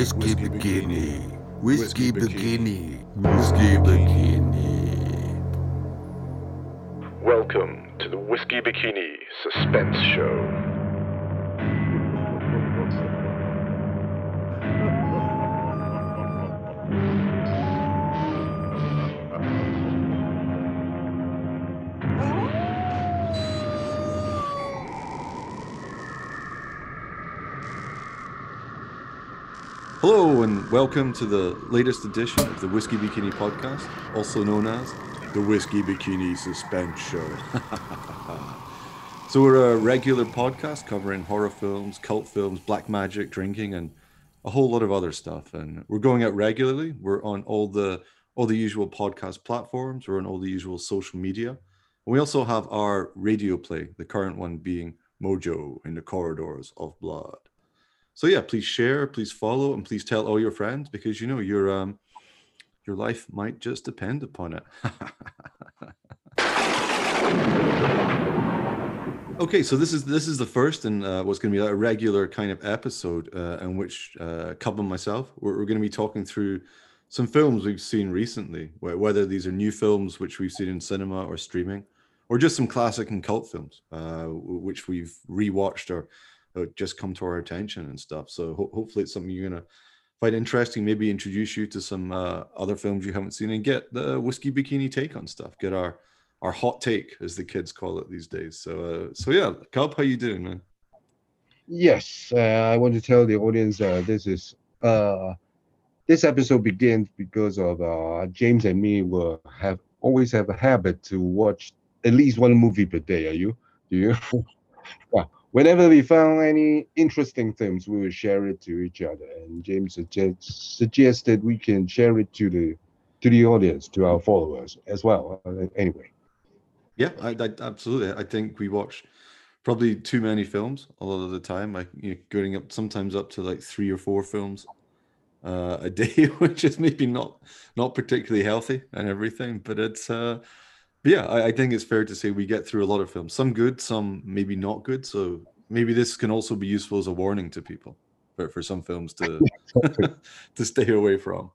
Whiskey Bikini. Whiskey Bikini. Whiskey Bikini. Welcome to the Whiskey Bikini Suspense Show. Hello, and welcome to the latest edition of the Whiskey Bikini podcast, also known as the Whiskey Bikini Suspense Show. so, we're a regular podcast covering horror films, cult films, black magic, drinking, and a whole lot of other stuff. And we're going out regularly. We're on all the all the usual podcast platforms. We're on all the usual social media. And we also have our radio play, the current one being Mojo in the Corridors of Blood so yeah, please share, please follow, and please tell all your friends because you know your um your life might just depend upon it. okay, so this is this is the first and uh, what's going to be a regular kind of episode uh, in which uh, Cub and myself we're, we're going to be talking through some films we've seen recently, whether these are new films which we've seen in cinema or streaming, or just some classic and cult films uh, which we've rewatched or just come to our attention and stuff. So ho- hopefully it's something you're gonna find interesting. Maybe introduce you to some uh, other films you haven't seen and get the whiskey bikini take on stuff. Get our our hot take, as the kids call it these days. So uh, so yeah, Cub, how you doing, man? Yes, uh, I want to tell the audience this is uh, this episode begins because of uh, James and me will have always have a habit to watch at least one movie per day. Are you? Do you? yeah whenever we found any interesting things, we will share it to each other. And James suggest, suggested we can share it to the to the audience, to our followers as well. Uh, anyway. Yeah, I, I, absolutely. I think we watch probably too many films a lot of the time. Like you know, going up sometimes up to like three or four films uh, a day, which is maybe not not particularly healthy and everything. But it's uh, yeah, I, I, think it's fair to say we get through a lot of films. Some good, some maybe not good. So maybe this can also be useful as a warning to people for, for some films to to stay away from.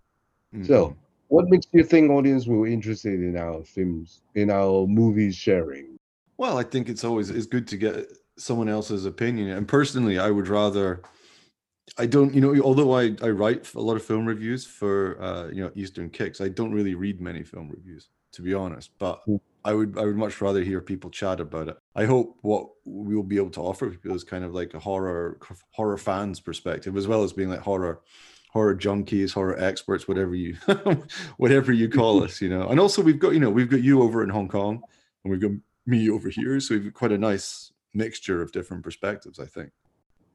Mm-hmm. So, what makes you think audience will be interested in our films, in our movies sharing? Well, I think it's always it's good to get someone else's opinion. And personally, I would rather. I don't, you know, although I, I write a lot of film reviews for, uh, you know, Eastern Kicks, I don't really read many film reviews to be honest. But hmm. I would I would much rather hear people chat about it. I hope what we will be able to offer people is kind of like a horror horror fans perspective, as well as being like horror horror junkies, horror experts, whatever you whatever you call us, you know. And also we've got you know we've got you over in Hong Kong, and we've got me over here, so we've got quite a nice mixture of different perspectives. I think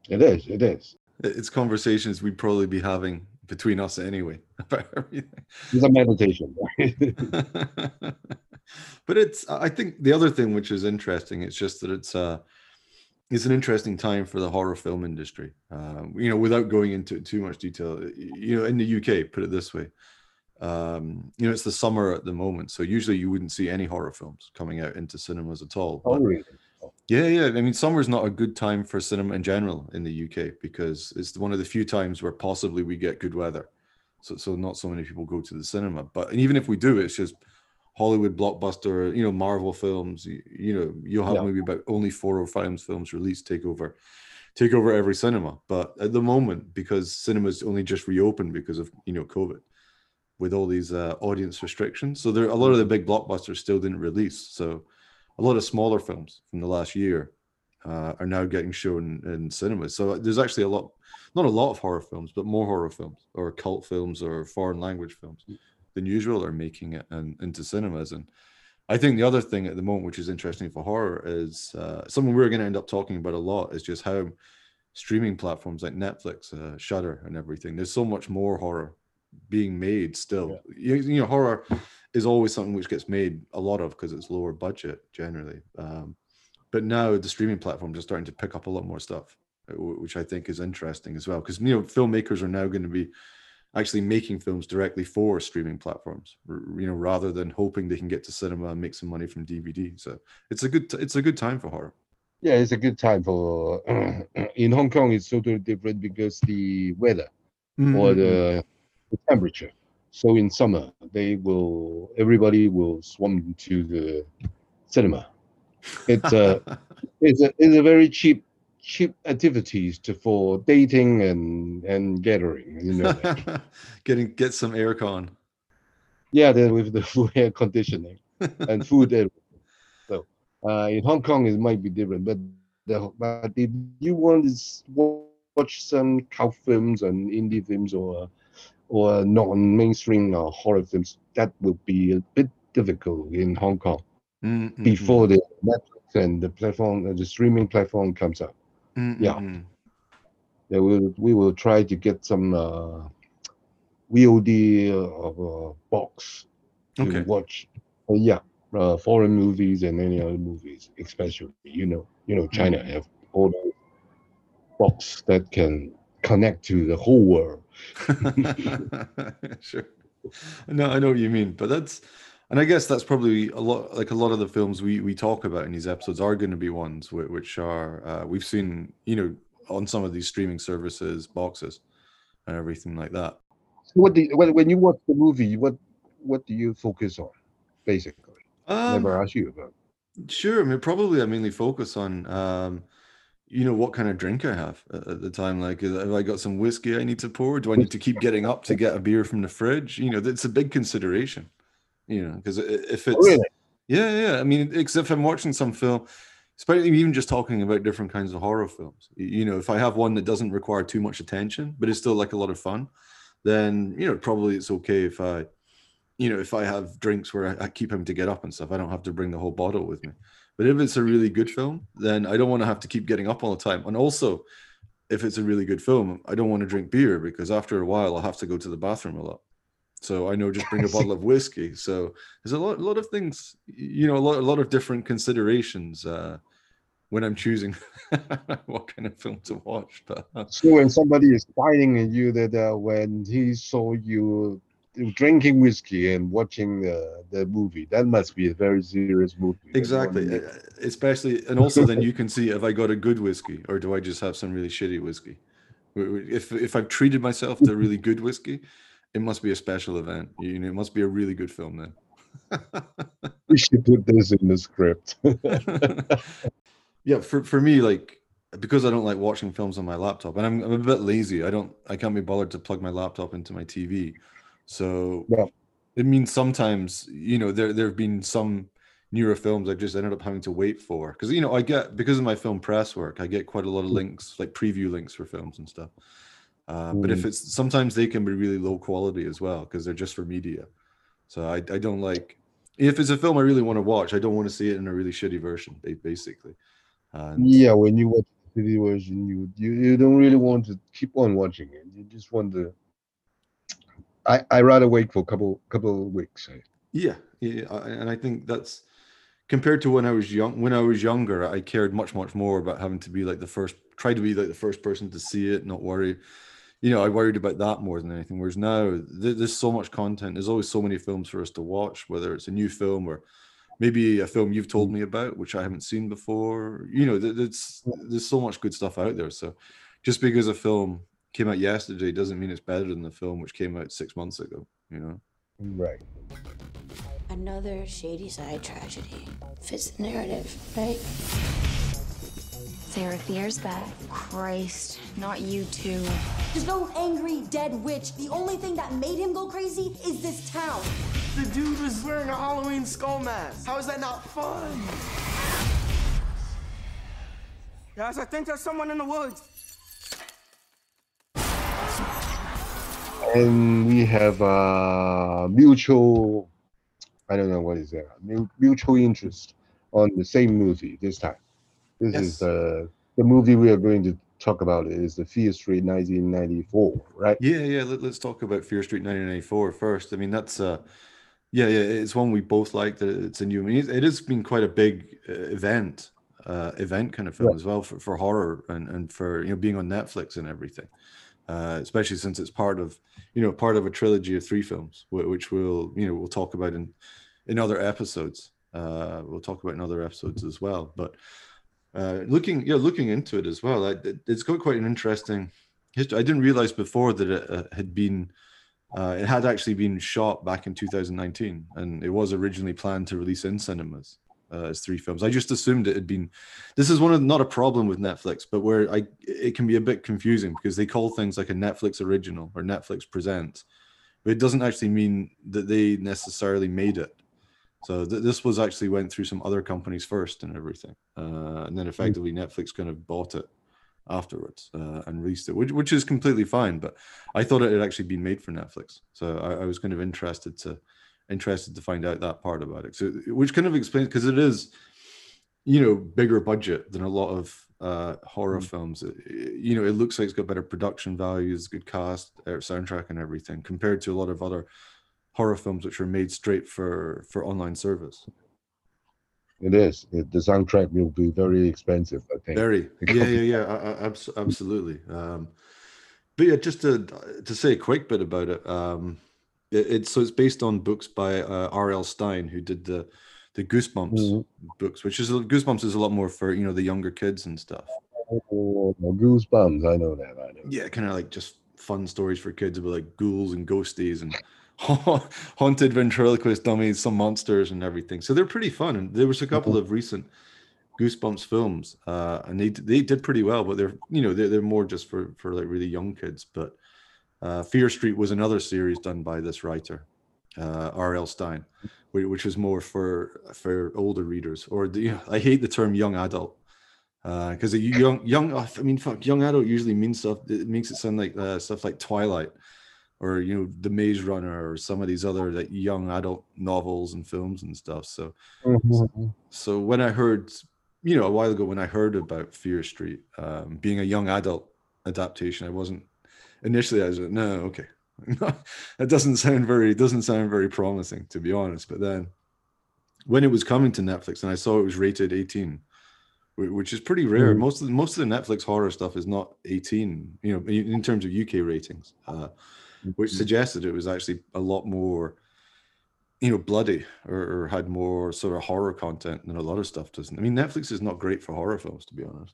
it is. It is. It's conversations we'd probably be having between us anyway about everything. It's a meditation. but it's I think the other thing which is interesting, it's just that it's uh it's an interesting time for the horror film industry. Um, you know, without going into too much detail, you know, in the UK, put it this way, um, you know, it's the summer at the moment, so usually you wouldn't see any horror films coming out into cinemas at all. Oh, really? Yeah, yeah. I mean, summer is not a good time for cinema in general in the UK because it's one of the few times where possibly we get good weather. So, so not so many people go to the cinema. But and even if we do, it's just Hollywood blockbuster, you know, Marvel films. You, you know, you'll have yeah. maybe about only four or five films released take over, take over every cinema. But at the moment, because cinemas only just reopened because of you know COVID, with all these uh, audience restrictions, so there a lot of the big blockbusters still didn't release. So a lot of smaller films from the last year uh, are now getting shown in cinemas. So there's actually a lot, not a lot of horror films, but more horror films or cult films or foreign language films mm. than usual are making it in, into cinemas. And I think the other thing at the moment, which is interesting for horror, is uh, something we're going to end up talking about a lot, is just how streaming platforms like Netflix, uh, Shudder, and everything. There's so much more horror being made still. Yeah. You, you know, horror is always something which gets made a lot of because it's lower budget generally. Um, but now the streaming platforms are starting to pick up a lot more stuff, uh, which I think is interesting as well. Because you know, filmmakers are now going to be actually making films directly for streaming platforms, you know, rather than hoping they can get to cinema and make some money from DVD. So it's a good t- it's a good time for horror. Yeah, it's a good time for. in Hong Kong, it's totally different because the weather or Mhm. the, the temperature. So in summer, they will everybody will swarm to the cinema. It's a it's a it's a very cheap cheap activities to for dating and and gathering. You know, getting get some aircon. yeah, then with the full air conditioning and food. everything. So uh, in Hong Kong, it might be different, but the but if you want to watch some cult films and indie films or or non-mainstream uh, horror films, that will be a bit difficult in Hong Kong Mm, mm, mm. before the Netflix and the platform, uh, the streaming platform comes up. Mm, mm, yeah. They will we will try to get some uh, VOD of a box to Okay. watch. Uh, yeah, uh, foreign movies and any other movies, especially you know you know China Mm. have all those box that can connect to the whole world. sure. No, I know what you mean, but that's, and I guess that's probably a lot. Like a lot of the films we we talk about in these episodes are going to be ones which, which are uh, we've seen, you know, on some of these streaming services, boxes, and everything like that. So what do you, when when you watch the movie, what what do you focus on, basically? Um, Never ask you about. Sure. I mean, probably I mainly focus on, um, you know, what kind of drink I have at, the time. Like, have I got some whiskey I need to pour? Do I need to keep getting up to get a beer from the fridge? You know, that's a big consideration. You know, because if oh, it's Oh, really? yeah, yeah. I mean, except if I'm watching some film, especially even just talking about different kinds of horror films. You know, if I have one that doesn't require too much attention, but it's still like a lot of fun, then you know, probably it's okay if I, you know, if I have drinks where I, I keep having to get up and stuff, I don't have to bring the whole bottle with me. But if it's a really good film, then I don't want to have to keep getting up all the time. And also, if it's a really good film, I don't want to drink beer because after a while I'll have to go to the bathroom a lot. So I know just bring a bottle of whiskey. So there's a lot, a lot of things, you know, a lot, a lot of different considerations uh, when I'm choosing what kind of film to watch. But uh, So when somebody is fighting at you that uh, when he saw you drinking whiskey and watching the, the movie, that must be a very serious movie. exactly, uh, especially, and also then you can see if I got a good whiskey or do I just have some really shitty whiskey. If if I've treated myself to really good whiskey, it must be a special event. You know, it must be a really good film then. We should put this in the script. yeah, for, for me, like because I don't like watching films on my laptop, and I'm, I'm a bit lazy. I don't I can't be bothered to plug my laptop into my TV. So Yeah. it means sometimes, you know, there there have been some newer films I just ended up having to wait for. Because you know, I get because of my film press work, I get quite a lot of links, like preview links for films and stuff. Uh, but if Mm. it's sometimes they can be really low quality as well because they're just for media. So I, I don't like if it's a film I really want to watch, I don't want to see it in a really shitty version, basically. And yeah, when you watch the version, you, you you don't really want to keep on watching it. You just want to. I I rather wait for a couple couple of weeks. yeah, yeah, and I think that's compared to when I was young. When I was younger, I cared much much more about having to be like the first, try to be like the first person to see it, not worry. You know, I worried about that more than anything. Whereas now, th- there's so much content. There's always so many films for us to watch, whether it's a new film or maybe a film you've told mm. me about, which I haven't seen before. You know, th- it's there's so much good stuff out there. So just because a film came out yesterday doesn't mean it's better than the film which came out six months ago. You know. Right. Another shady side tragedy. Fits the narrative, right? Sarah Fier's back. Christ, not you too. There's no angry dead witch. The only thing that made him go crazy is this town. The dude was wearing a Halloween skull mask. How is that not fun? Guys, I think there's someone in the woods. And we have uh mutual i don't know what is mu- mutual interest on the same movie this time this Yes. is the the movie we are going to talk about is the fear street 1994 right Yeah, yeah. Let, us talk about Fear Street 1994 first. I mean, that's uh, yeah, yeah. It's one we both liked. uh, It's a new. I mean, it, it has been quite a big uh, event, uh, event kind of film Yeah. as well for, for horror and and for you know being on Netflix and everything. Uh, especially since it's part of you know part of a trilogy of three films, which we'll you know we'll talk about in in other episodes. Uh, we'll talk about in other episodes as well. But uh, looking yeah looking into it as well, it, it's got quite an interesting history. I didn't realize before that it uh, had been, uh, it had actually been shot back in 2019, and it was originally planned to release in cinemas uh, as three films. I just assumed it had been. This is one of not a problem with Netflix, but where I it can be a bit confusing because they call things like a Netflix original or Netflix presents, but it doesn't actually mean that they necessarily made it. So th- this was actually went through some other companies first and everything, uh, and then effectively Netflix kind of bought it afterwards uh, and released it, which which is completely fine. But I thought it had actually been made for Netflix, so I, I was kind of interested to interested to find out that part about it. So which kind of explains because it is, you know, bigger budget than a lot of uh, horror Mm. films. It- it- you know, it looks like it's got better production values, good cast, uh, soundtrack, and everything compared to a lot of other horror films which are made straight for for online service. It is. It, the soundtrack will be very expensive, I think. Very, yeah, yeah, yeah, a- a- abs- absolutely. Um, but yeah, just to to say a quick bit about it. Um, it, it's so it's based on books by uh, R.L. Stine, who did the the Goosebumps Mhm. books, which is Goosebumps is a lot more for you know the younger kids and stuff. Oh, goosebumps. I know that. I know. Yeah, kind of like just fun stories for kids about like ghouls and ghosties and haunted ventriloquist dummies, some monsters and everything. So they're pretty fun. And there was a couple of recent Goosebumps films, uh, and they they did pretty well. But they're you know they're, they're more just for for like really young kids. But uh, Fear Street was another series done by this writer, uh, R.L. Stine, which was more for for older readers. Or the, I hate the term young adult because a young young I mean fuck young adult usually means stuff it makes it sound like uh, stuff like Twilight or you know the Maze Runner or some of these other like young adult novels and films and stuff. So Mhm. so when I heard you know a while ago when I heard about Fear Street um, being a young adult adaptation, I wasn't initially I was like no okay that doesn't sound very doesn't sound very promising to be honest. But then when it was coming to Netflix and I saw it was rated 18 which is pretty rare. Mhm. Most of the, most of the Netflix horror stuff is not 18, you know, in terms of UK ratings, uh, which Mhm. suggested it was actually a lot more, you know, bloody or, or had more sort of horror content than a lot of stuff doesn't. I mean, Netflix is not great for horror films, to be honest.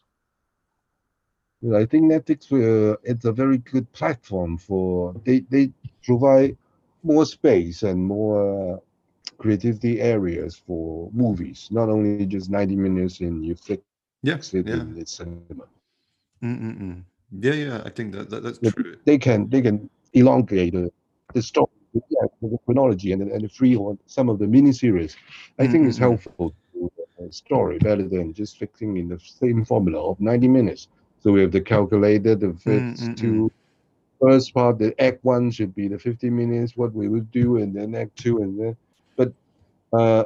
Well, I think Netflix uh, it's a very good platform for they they provide more space and more uh, creativity areas for movies, not only just 90 minutes and you fix Yeah, it yeah, in the cinema. Mm-mm-mm. yeah, yeah. I think that, that that's true. They can they can elongate the, the story, yeah, the chronology and and the free on some of the miniseries. I think it's helpful to the story better than just fixing in the same formula of 90 minutes. So we have the calculator, the mm, first Mm-mm-mm. two mm. first part, the act one should be the 50 minutes, what we would do, and then act two, and then but uh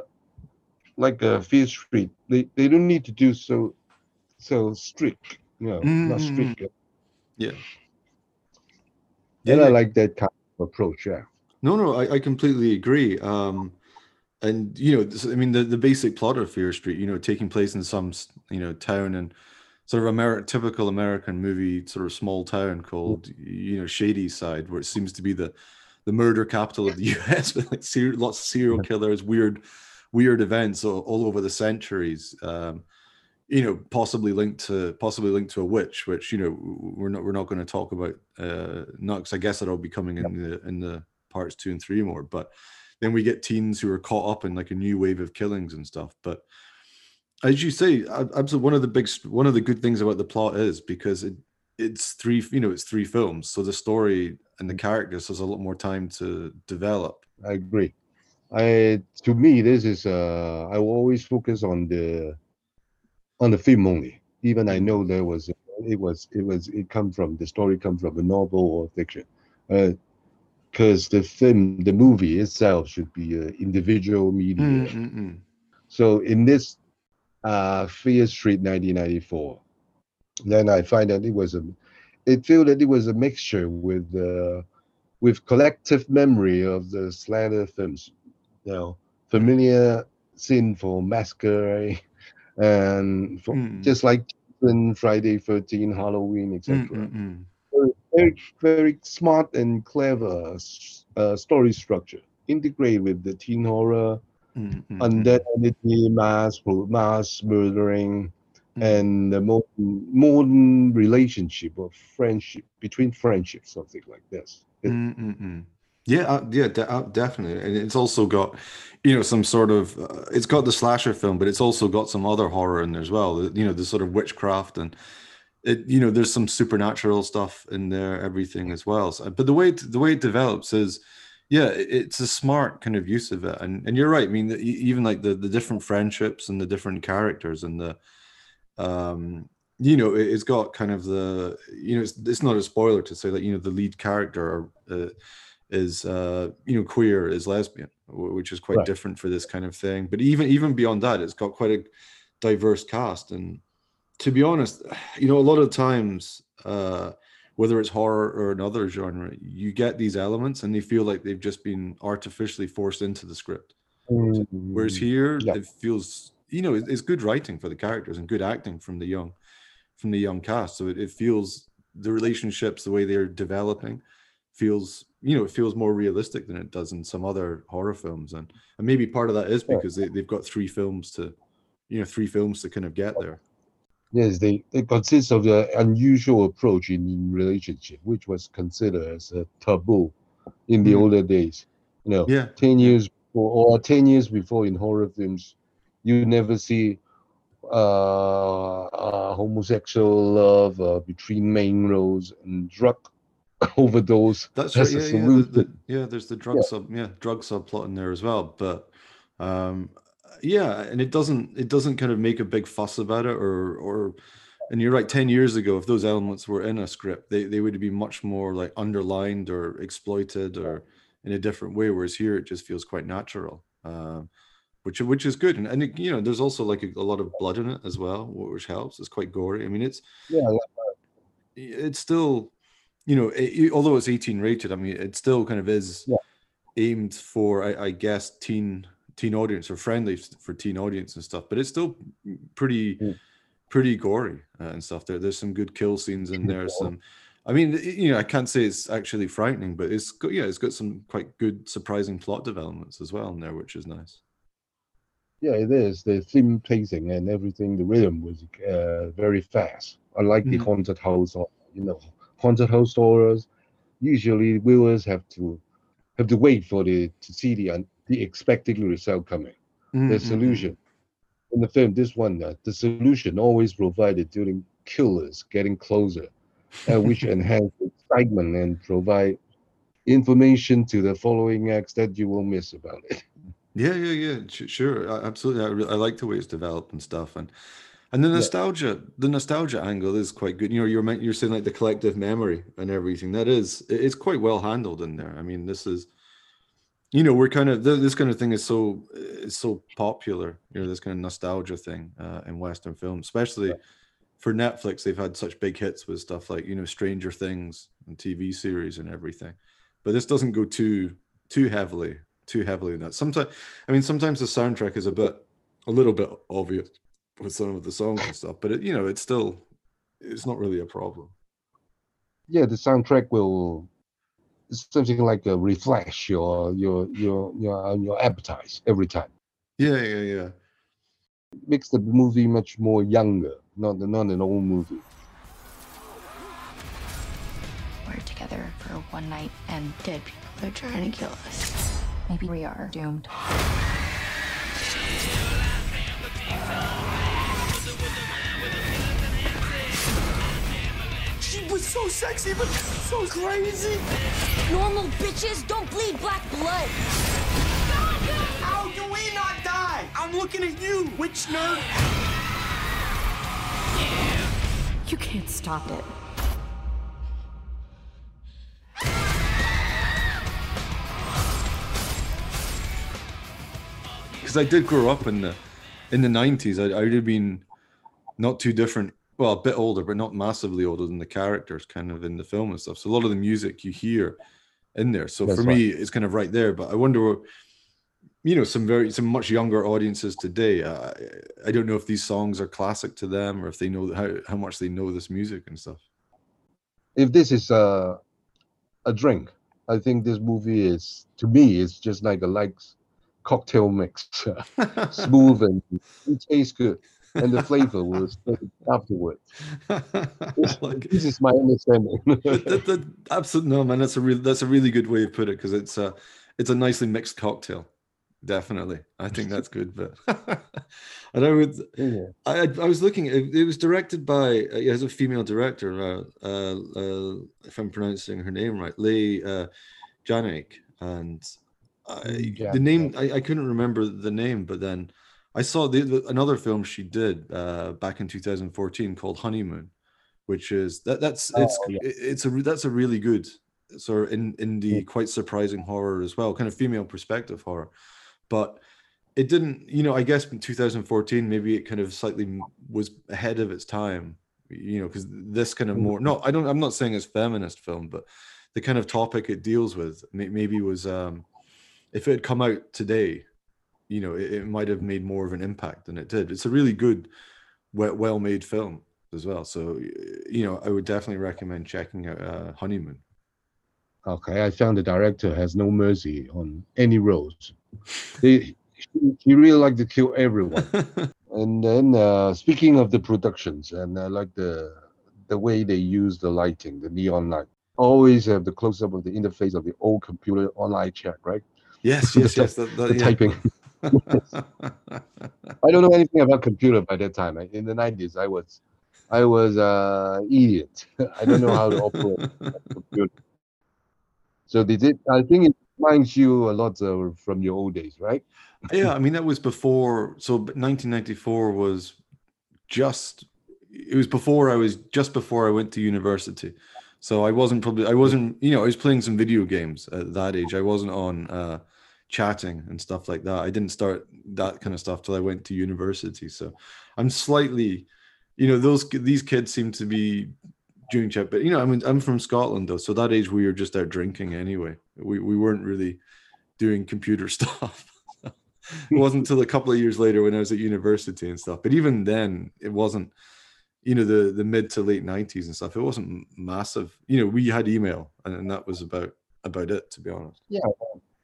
like a Fear Street, they, they don't need to do so so strict, you know, mm, not Mm-mm-mm. strict. Yeah. Yeah, And I like that kind of approach, yeah. No, no, I, I completely agree. Um, and you know, I mean, the, the basic plot of Fear Street, you know, taking place in some you know town and sort of Ameri- typical American movie, sort of small town called you know Shadyside, where it seems to be the the murder capital of the U.S. with like ser- lots of serial killers, weird weird events all, all over the centuries. Um, you know, possibly linked to possibly linked to a witch, which you know we're not we're not going to talk about. Uh, not because I guess that'll be coming in the in the parts two and three more. But then we get teens who are caught up in like a new wave of killings and stuff. But as you say, absolutely one of the big one of the good things about the plot is because it it's three you know it's three films, so the story and the characters has a lot more time to develop. I agree. I to me this is uh I will always focus on the on the film only. Even I know there was it was it was it come from the story come from a novel or fiction. Uh because the film the movie itself should be an individual media. Mm-mm-mm. So in this uh Fear Street 1994, then I find that it was a it feel that it was a mixture with uh with collective memory of the slasher films. You know, familiar scene for Massacre and for, Mm. just like in Friday 13, Halloween, etc. Mm-mm-mm. Very, very smart and clever uh, story structure. Integrate with the teen horror, Mm-mm-mm. undead entity, mass mass murdering, and the modern, modern relationship of friendship between friendships, something like this. Mm-mm-mm. Yeah, uh, yeah, de- uh, definitely. And it's also got, you know, some sort of. Uh, it's got the slasher film, but it's also got some other horror in there as well. You know, the sort of witchcraft and it. You know, there's some supernatural stuff in there, everything as well. So, but the way it, the way it develops is, yeah, it's a smart kind of use of it. And and you're right. I mean, the, even like the the different friendships and the different characters and the, um, you know, it, it's got kind of the, you know, it's it's not a spoiler to say that you know the lead character. Uh, is uh you know queer is lesbian which is quite Right. different for this kind of thing but even even beyond that it's got quite a diverse cast and to be honest you know a lot of times uh whether it's horror or another genre you get these elements and they feel like they've just been artificially forced into the script. Whereas mm, here yeah. it feels you know it's good writing for the characters and good acting from the young from the young cast. So it, it feels the relationships the way they're developing feels you know it feels more realistic than it does in some other horror films. And and maybe part of that is because they, they've got three films to you know three films to kind of get there Yes, they it consists of the unusual approach in, in relationship, which was considered as a taboo in the Mhm. older days. You know, yeah ten years before, or ten years before in horror films, you never see uh, uh homosexual love uh, between main roles and drug overdose. that's right yeah, yeah, the- the- yeah there's the drug sub yeah drug subplot in there as well but um yeah and it doesn't it doesn't kind of make a big fuss about it or or and you're right 10 years ago if those elements were in a script they, they would be much more like underlined or exploited or in a different way whereas here it just feels quite natural um which which is good. And, and it, you know there's also like a, a lot of blood in it as well which helps. It's quite gory. I mean it's Yeah, it's still you know it, although it's 18 rated i mean it still kind of is Yeah. aimed for I, I guess teen teen audience or friendly for teen audience and stuff but it's still pretty Mm. pretty gory uh, and stuff there there's some good kill scenes in there some i mean you know i can't say it's actually frightening but it's got yeah it's got some quite good surprising plot developments as well in there which is nice Yeah, it is. The theme pacing and everything, the rhythm was uh, very fast. Unlike the Mhm. haunted house or you know, haunted house horrors, usually viewers have to have to wait for the to see the the expected result coming. Mm, mm, The solution in the film, this one, uh, the solution always provided during killers getting closer, uh, which enhance excitement and provide information to the following acts that you will miss about it. Yeah, yeah, yeah. Sure, absolutely. I, re- I like the way it's developed and stuff, and and the nostalgia, the nostalgia angle is quite good. You know, you're you're saying like the collective memory and everything. That is, it- it's quite well handled in there. I mean, this is, you know, we're kind of this kind of thing is so is so popular. You know, this kind of nostalgia thing uh, in Western films, especially for Netflix. They've had such big hits with stuff like you know Stranger Things and TV series and everything, but this doesn't go too too heavily too heavily in that. Sometimes, I mean, sometimes the soundtrack is a bit, a little bit obvious with some of the songs and stuff, but it, you know, it's still, it's not really a problem. yeah, the soundtrack will something like a refresh your your your your your appetite every time. Yeah, yeah, yeah. Makes the movie much more younger, not not an old movie. We're together for one night and Dead people are trying to kill us. maybe we are doomed. She was so sexy, but so crazy. Normal bitches don't bleed black blood. How do we not die? I'm looking at you, witch nerd. You can't stop it. Because I did grow up in the, in the nineties. I, I'd have been not too different. Well, a bit older, but not massively older than the characters, kind of in the film and stuff. So a lot of the music you hear in there. So That's for me, it's kind of right there. But I wonder, what, you know, some very some much younger audiences today. Uh, I don't know if these songs are classic to them or if they know how how much they know this music and stuff. If this is a a drink, I think this movie is to me it's just like a like cocktail mix, smooth and it tastes good. And the flavor was afterwards. Like- This is my understanding. that, that, no man that's a real that's a really good way of put it because it's a it's a nicely mixed cocktail definitely i think that's good but and i would Yeah. I, I was looking. It, it was directed by uh, it has a female director. Uh, uh, uh, if I'm pronouncing her name right, Leigh uh, Janiak, and I, Mm, the name. I, I couldn't remember the name, but then I saw the, the another film she did uh, back in 2014 called Honeymoon, which is that that's it's Oh, yeah. it- it's a that's a really good sort of in indie, quite surprising horror as well, kind of female perspective horror, but it didn't you know i guess in 2014 maybe it kind of slightly was ahead of its time you know because this kind of more no i don't i'm not saying it's feminist film but the kind of topic it deals with maybe was um if it had come out today you know it, it might have made more of an impact than it did it's a really good well, made film as well so you know i would definitely recommend checking out uh, honeymoon Okay, I found the director has no mercy on any roles. He, he- really like to kill everyone. and then uh, speaking of the productions, and I like the the way they use the lighting, the neon light. Always have the close up of the interface of the old computer online chat, right? yes yes yes that, that, the yeah. typing. I don't know anything about computer by that time. In the nineties, I was I was uh idiot. I don't know how to operate computer. So did. I think it reminds you a lot from your old days, right? yeah i mean that was before so 1994 was just it was before i was just before i went to university so i wasn't probably i wasn't you know i was playing some video games at that age i wasn't on uh chatting and stuff like that i didn't start that kind of stuff till i went to university so i'm slightly you know those these kids seem to be doing chat but you know i mean i'm from scotland though so that age we were just out drinking anyway we, we weren't really doing computer stuff it wasn't until a couple of years later when I was at university and stuff. But even then, it wasn't, you know, the the mid to late nineties and stuff. It wasn't massive. You know, we had email, and, and that was about about it, to be honest.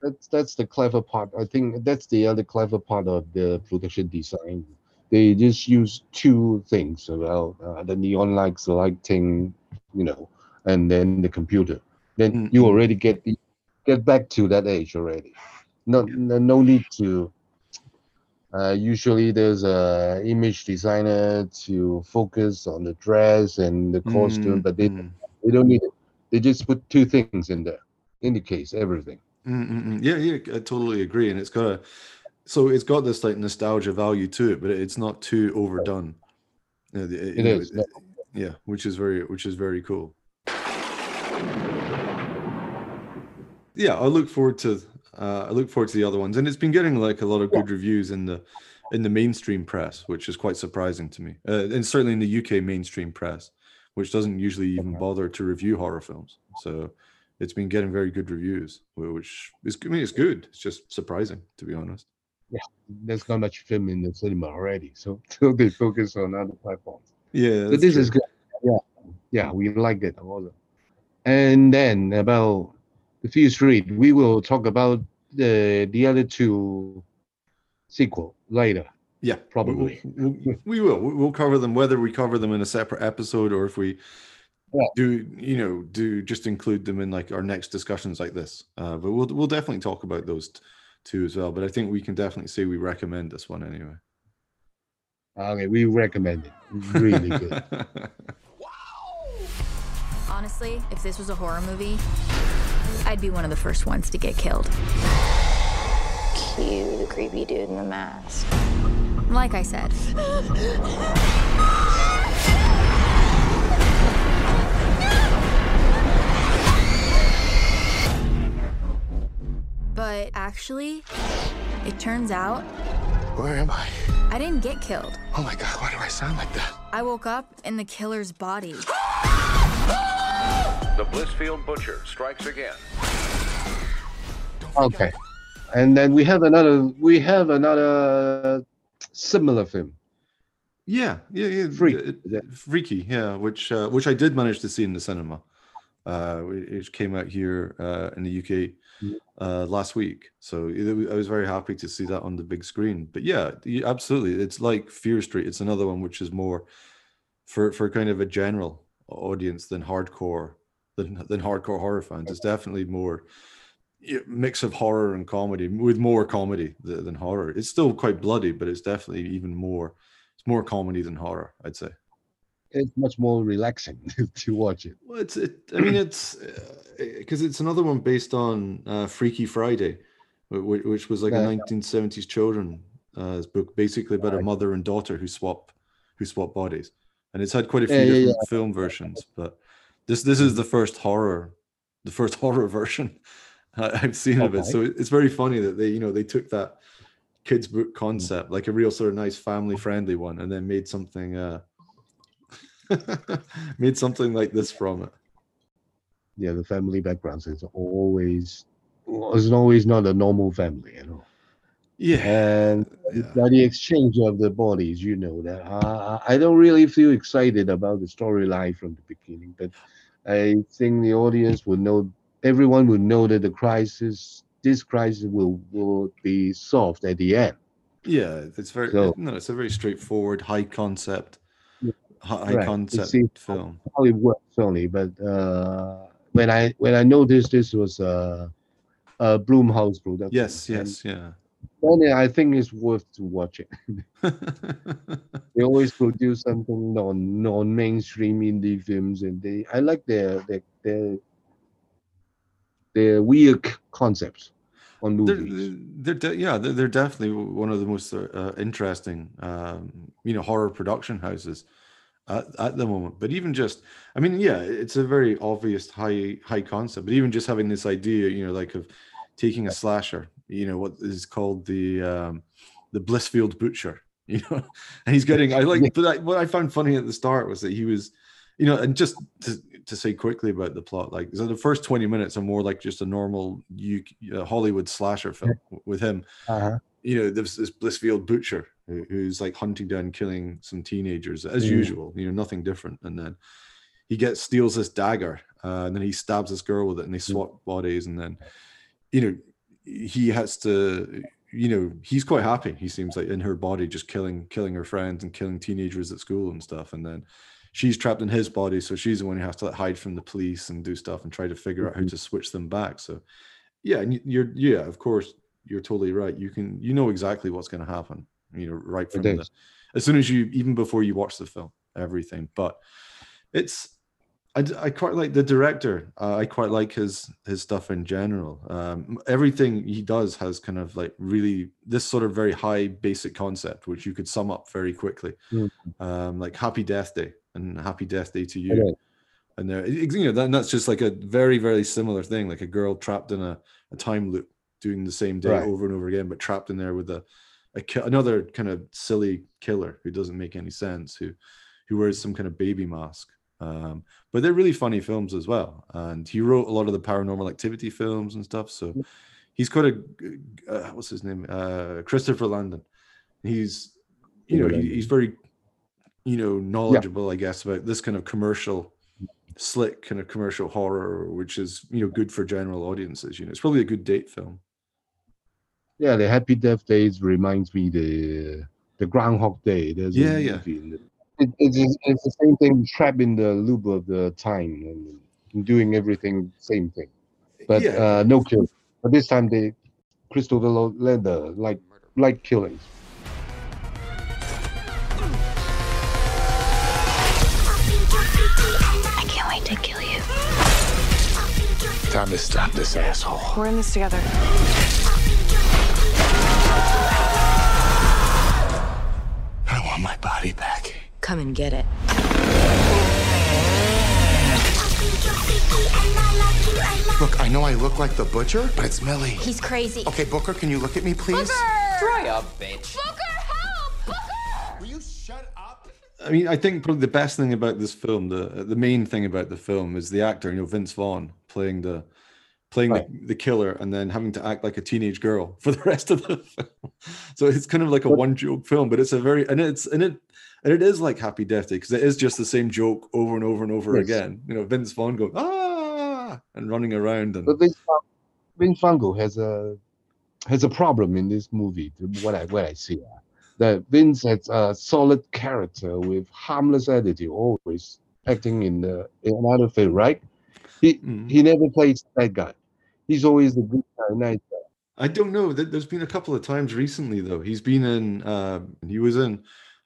That's that's the clever part. I think that's the other clever part of the production design. They just use two things about uh, the neon lights, the lighting, you know, and then the computer. Then Mm, you already get the, get back to that age already. No, no, no need to. Uh, usually, there's a image designer to focus on the dress and the costume, Mm, but they mm, they don't need it. They just put two things in there, indicates everything. Mm, mm, mm. Yeah, yeah, I totally agree. And it's got a, so it's got this like nostalgia value to it, but it's not too overdone. The- you It know, is, no. yeah, which is very, which is very cool. yeah, I look forward to uh, I look forward to the other ones, and it's been getting like a lot of good reviews in the in the mainstream press, which is quite surprising to me, uh, and certainly in the UK mainstream press, which doesn't usually even bother to review horror films. So it's been getting very good reviews, which is I mean it's good. It's just surprising to be honest. Yeah, there's not much film in the cinema already, so, so they focus on other platforms. Yeah, So this true. is good. Yeah, yeah, we like it also. And then about the Fear Street, we will talk about the the other two sequel later. Yeah, Probably. We'll, we'll, we will. We'll cover them whether we cover them in a separate episode or if we Yeah. do, you know, do just include them in like our next discussions like this. Uh, but we'll we'll definitely talk about those t- two as well. But I think we can definitely say we recommend this one anyway. Okay, we recommend it. Really good. Honestly, if this was a horror movie, I'd be one of the first ones to get killed. Cue the creepy dude in the mask. Like I said. But actually, it turns out Where am I? I didn't get killed. Oh my god, why do I sound like that? I woke up in the killer's body. The Blissfield Butcher strikes again. Okay, and then we have another. We have another similar film. yeah, yeah, yeah. Freak. Freaky, yeah, which uh, which I did manage to see in the cinema, uh, which came out here uh, in the UK uh, last week. So it I was very happy to see that on the big screen. But yeah, absolutely, it's like Fear Street. It's another one which is more for for kind of a general audience than hardcore than than hardcore horror fans. It's definitely more mix of horror and comedy with more comedy th- than horror. It's still quite bloody, but it's definitely even more. It's more comedy than horror, I'd say. It's much more relaxing to watch it. Well, it's it. I mean, it's because it's another one based on uh, Freaky Friday, which, which was like Yeah. a 1970s children uh, book, basically about a mother and daughter who swap who swap bodies, and it's had quite a few Yeah, yeah, different film versions. But this this is the first horror, the first horror version I've seen of it. So it's very funny that they you know they took that kids book concept, like a real sort of nice family friendly one, and then made something. Uh, made something like this from it. Yeah, the family backgrounds is always was always not a normal family, you know. Yeah. And Yeah. by the exchange of the bodies, you know that uh, I don't really feel excited about the storyline from the beginning, but I think the audience would know, everyone would know that the crisis, this crisis will will be solved at the end. Yeah, it's very So- no, it's a very straightforward, high concept, high Right. concept see, film. how it works only. But uh, when I when I noticed this was a, a Blumhouse production, Yes, yes, yeah. then I think it's worth to watch it. they always produce something non non mainstream indie films, and they I like their their their, their weird concepts on they're, movies. they're de- yeah, they're, they're definitely one of the most uh, interesting, um, you know, horror production houses at, at the moment. But even just, I mean, yeah, it's a very obvious high high concept. But even just having this idea, you know, like of taking a slasher, you know, what is called the um, the Blissfield Butcher, you know, and he's getting. I like, but I, what I found funny at the start was that he was, you know, and just to, to say quickly about the plot, like so the first twenty minutes are more like just a normal U- uh, Hollywood slasher film with him Uh-huh. you know, there's this Blissfield butcher who, who's like hunting down, killing some teenagers as Mm. usual, you know, nothing different. And then he gets steals this dagger, uh, and then he stabs this girl with it, and they swap bodies. And then, you know, he has to, you know, he's quite happy. He seems like in her body, just killing, killing her friends and killing teenagers at school and stuff. And then she's trapped in his body, so she's the one who has to like, hide from the police and do stuff and try to figure out how to switch them back. So, yeah, and you're, yeah, of course, you're totally right. You can, you know exactly what's going to happen. You know, right from the, as soon as you, even before you watch the film, everything. But it's, I, I quite like the director. Uh, I quite like his his stuff in general. Um, everything he does has kind of like really this sort of very high basic concept, which you could sum up very quickly, Mhm. um, like Happy Death Day and Happy Death Day to You know. and there you know that, that's just like a very very similar thing like a girl trapped in a, a time loop doing the same day Right. over and over again but trapped in there with a ki- another kind of silly killer who doesn't make any sense who who wears some kind of baby mask um, but they're really funny films as well. And he wrote a lot of the paranormal activity films and stuff so he's quite a uh, what's his name? Uh, christopher landon. He's you know he, he's very you know knowledgeable i guess about this kind of commercial slick kind of commercial horror which is you know good for general audiences you know it's probably a good date film Yeah, the Happy Death Days reminds me the the Groundhog Day. There's a Yeah, yeah. in it. It, it's, it's the same thing, trapped in the loop of the time and, and doing everything same thing, but Yeah. uh, no kill. But this time they Christopher Lo- Landon like like killings. I can't wait to kill you. Time to stop this asshole. We're in this together. Want my body back. Come and get it. Look, I know I look like the butcher, but it's Millie. He's crazy. Okay, Booker, can you look at me, please? Booker! Dry up, bitch. Booker, help! Booker! Will you shut up? i mean i think probably the best thing about this film the the main thing about the film is the actor you know vince vaughn playing the playing Right. the, the killer and then having to act like a teenage girl for the rest of the film so it's kind of like a one joke film but it's a very and it's and it and it is like happy death day because it is just the same joke over and over and over Yes. again you know vince vaughn going ah and running around and But Vince Fungo has a has a problem in this movie. What I what I see, uh, that Vince has a solid character with harmless attitude, always acting in the in another film, right? He Mhm. he never plays that guy. He's always a good guy, nice guy. I don't know. There- There's been a couple of times recently though. He's been in. Uh, he was in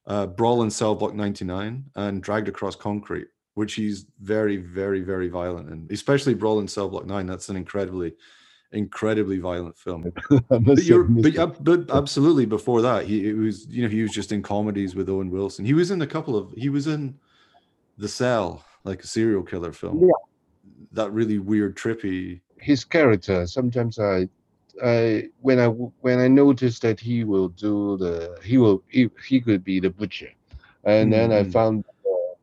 uh, Brawl in Cell Block 99 and Dragged Across Concrete, which he's very, very, very violent in. Especially Brawl in Cell Block 9. That's an incredibly, incredibly violent film. But you're, but, but absolutely before that, he it was you know he was just in comedies with Owen Wilson. He was in a couple of. He was in The Cell, like a serial killer film. Yeah. That really weird, trippy. His character. Sometimes I I when I when I noticed that he will do the he will he, he could be the butcher, and then I Mhm. found uh,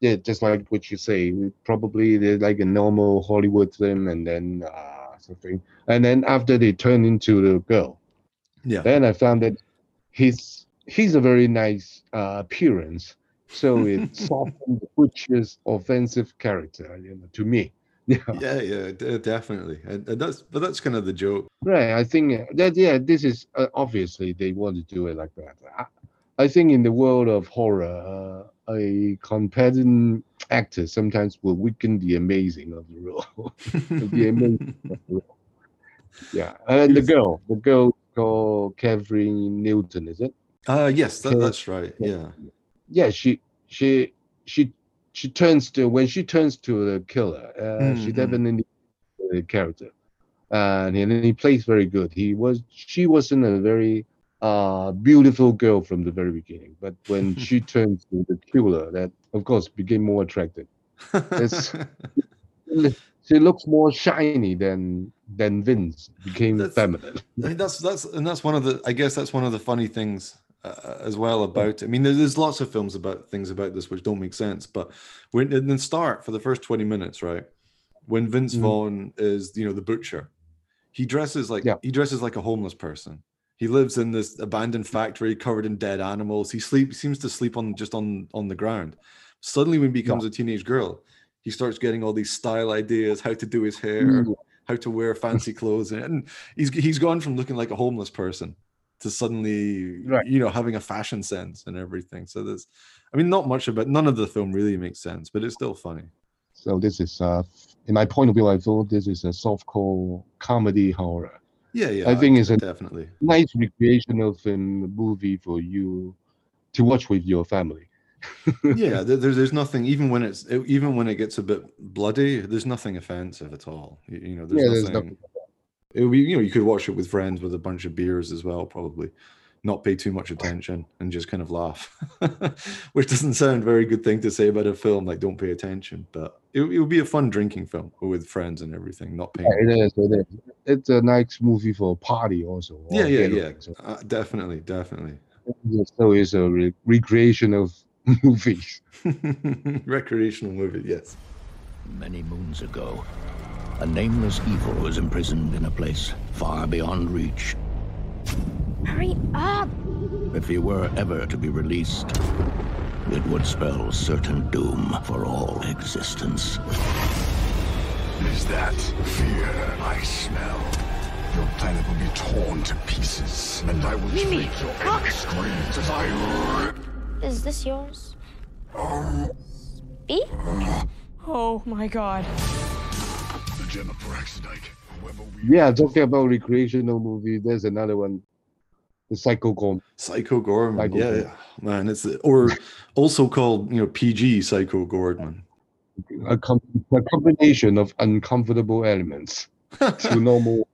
yeah just like what you say probably they're like a normal Hollywood film and then uh, something. And then after they turn into the girl Yeah. then I found that he's he's a very nice uh, appearance. So it softened the butcher's offensive character you know to me yeah Yeah, yeah, d- definitely. And, and that's but that's kind of the joke. Right. I think uh, that yeah, this is uh, obviously they want to do it like that. I, I think in the world of horror, uh, a competent actor sometimes will weaken the amazing of the role. the amazing the role. Yeah, and the girl, the girl called Kathryn Newton, is it? Uh yes, that, that's right. Yeah. Yeah, she she she she turns to when she turns to the killer. Uh, She Mhm. definitely the character, and he, and he plays very good. He was she wasn't a very uh beautiful girl from the very beginning, but when she turns to the killer, that of course became more attractive. It's- She looks more shiny than than Vince became That's- feminine. That's that's and that's one of the I guess that's one of the funny things uh, as well about. I mean, there's, there's lots of films about things about this which don't make sense, but when in the start for the first twenty minutes, right, when Vince Mhm. Vaughn is you know the butcher, he dresses like Yeah. he dresses like a homeless person. He lives in this abandoned factory covered in dead animals. He sleep seems to sleep on just on on the ground. Suddenly, when he becomes a teenage girl, he starts getting all these style ideas, how to do his hair, Mm. how to wear fancy clothes, and he's he's gone from looking like a homeless person to suddenly Right. you know having a fashion sense and everything. So there's, I mean, not much about none of the film really makes sense, but it's still funny. So this is uh in my point of view, I thought this is a softcore comedy horror. Yeah, yeah, I think it's a definitely. nice recreational film movie for you to watch with your family. yeah, there, there's there's nothing even when it's even when it gets a bit bloody. There's nothing offensive at all. You, you know, there's Yeah, there's nothing. It would be, you know, you could watch it with friends with a bunch of beers as well, probably. Not pay too much attention and just kind of laugh, which doesn't sound a very good thing to say about a film. Like, don't pay attention, but it, it would be a fun drinking film with friends and everything. Not paying. Yeah, it is. It is. It's a nice movie for a party also. Yeah, yeah, yeah. So, Uh, definitely, definitely. so it's a re- recreational movies. Recreational movie, yes. Many moons ago, a nameless evil was imprisoned in a place far beyond reach. Hurry up! If he were ever to be released, it would spell certain doom for all existence. Is that fear I smell? Your planet will be torn to pieces, and I will Mimi, take your look! screams as I rip. Is this yours? Oh. Speak? Oh my god. Yeah, talking about recreational movie, there's another one. The Psycho Gorm. Psycho Goreman, Psycho yeah, Goreman. yeah, man. It's or also called you know PG Psycho Goreman. A, com- a combination of uncomfortable elements to normal.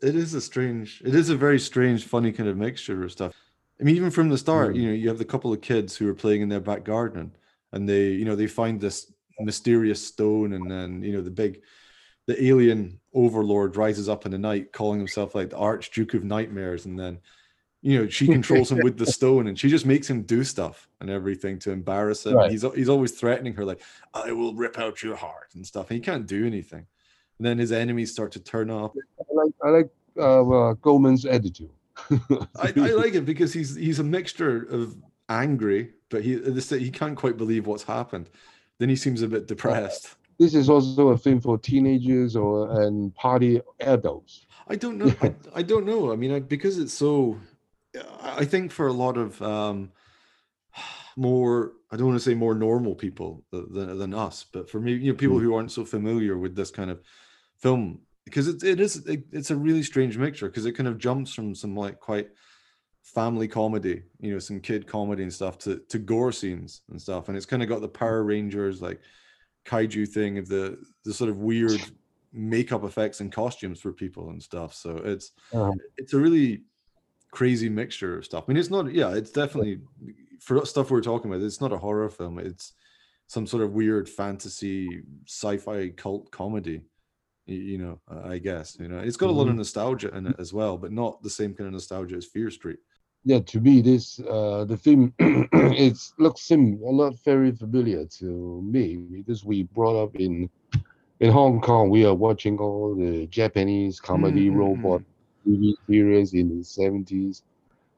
it is a strange it is a very strange funny kind of mixture of stuff i mean even from the start Mm. you know you have the couple of kids who are playing in their back garden and they you know they find this mysterious stone and then you know the big the alien overlord rises up in the night calling himself like the archduke of nightmares and then you know she controls him with the stone and she just makes him do stuff and everything to embarrass him Right. he's he's always threatening her like i will rip out your heart and stuff and he can't do anything and then his enemies start to turn up I like I like uh, uh, Goldman's attitude. I, I like it because he's he's a mixture of angry, but he this he can't quite believe what's happened. Then he seems a bit depressed. This is also a film for teenagers or and party adults. I don't know. I, I don't know. I mean, I, because it's so. I think for a lot of um, more, I don't want to say more normal people than, than us, but for me, you know, people who aren't so familiar with this kind of film, because it, it is it, it's a really strange mixture because it kind of jumps from some like quite family comedy, you know, some kid comedy and stuff to to gore scenes and stuff, and it's kind of got the Power Rangers like kaiju thing of the the sort of weird makeup effects and costumes for people and stuff. So it's Uh, it's a really crazy mixture of stuff. I mean, it's not yeah, it's definitely for stuff we're talking about. It's not a horror film. It's some sort of weird fantasy sci-fi cult comedy. You know, I guess you know it's got a lot of Mhm. nostalgia in it as well, but not the same kind of nostalgia as Fear Street. Yeah, to me, this uh, the film it looks sim a lot very familiar to me because we brought up in in Hong Kong. We are watching all the Japanese comedy Mm, mm, robot TV series in the seventies.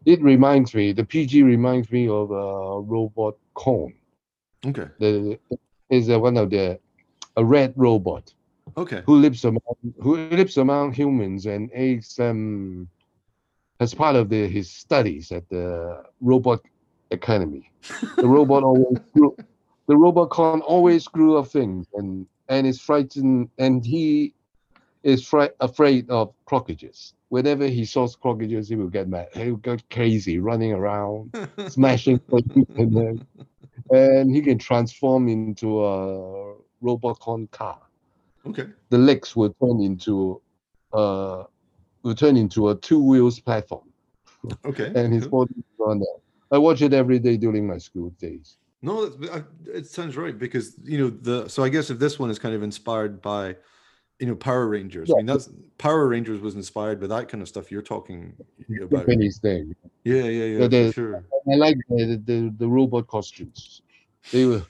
It reminds me. The PG reminds me of uh, Robot Cone. Okay. The is uh, one of the a red robot Okay. who lives among who lives among humans and is um as part of the, his studies at the robot academy. The robot always grew, the Robocon always grew up things and and is frightened and he is fri- afraid of crocodiles. Whenever he saw crocodiles, he will get mad. He will get crazy, running around, smashing things, and, then, and he can transform into a Robocon car Okay. the legs will turn into uh will turn into a two wheels platform Okay. and his cool. body on there. I watch it every day during my school days. No, it sounds right because you know the. So I guess if this one is kind of inspired by, you know, Power Rangers. I mean, that's Power Rangers was inspired by that kind of stuff you're talking about. Japanese thing. Yeah, yeah, yeah, The- the- sure. I like the, the the robot costumes. They were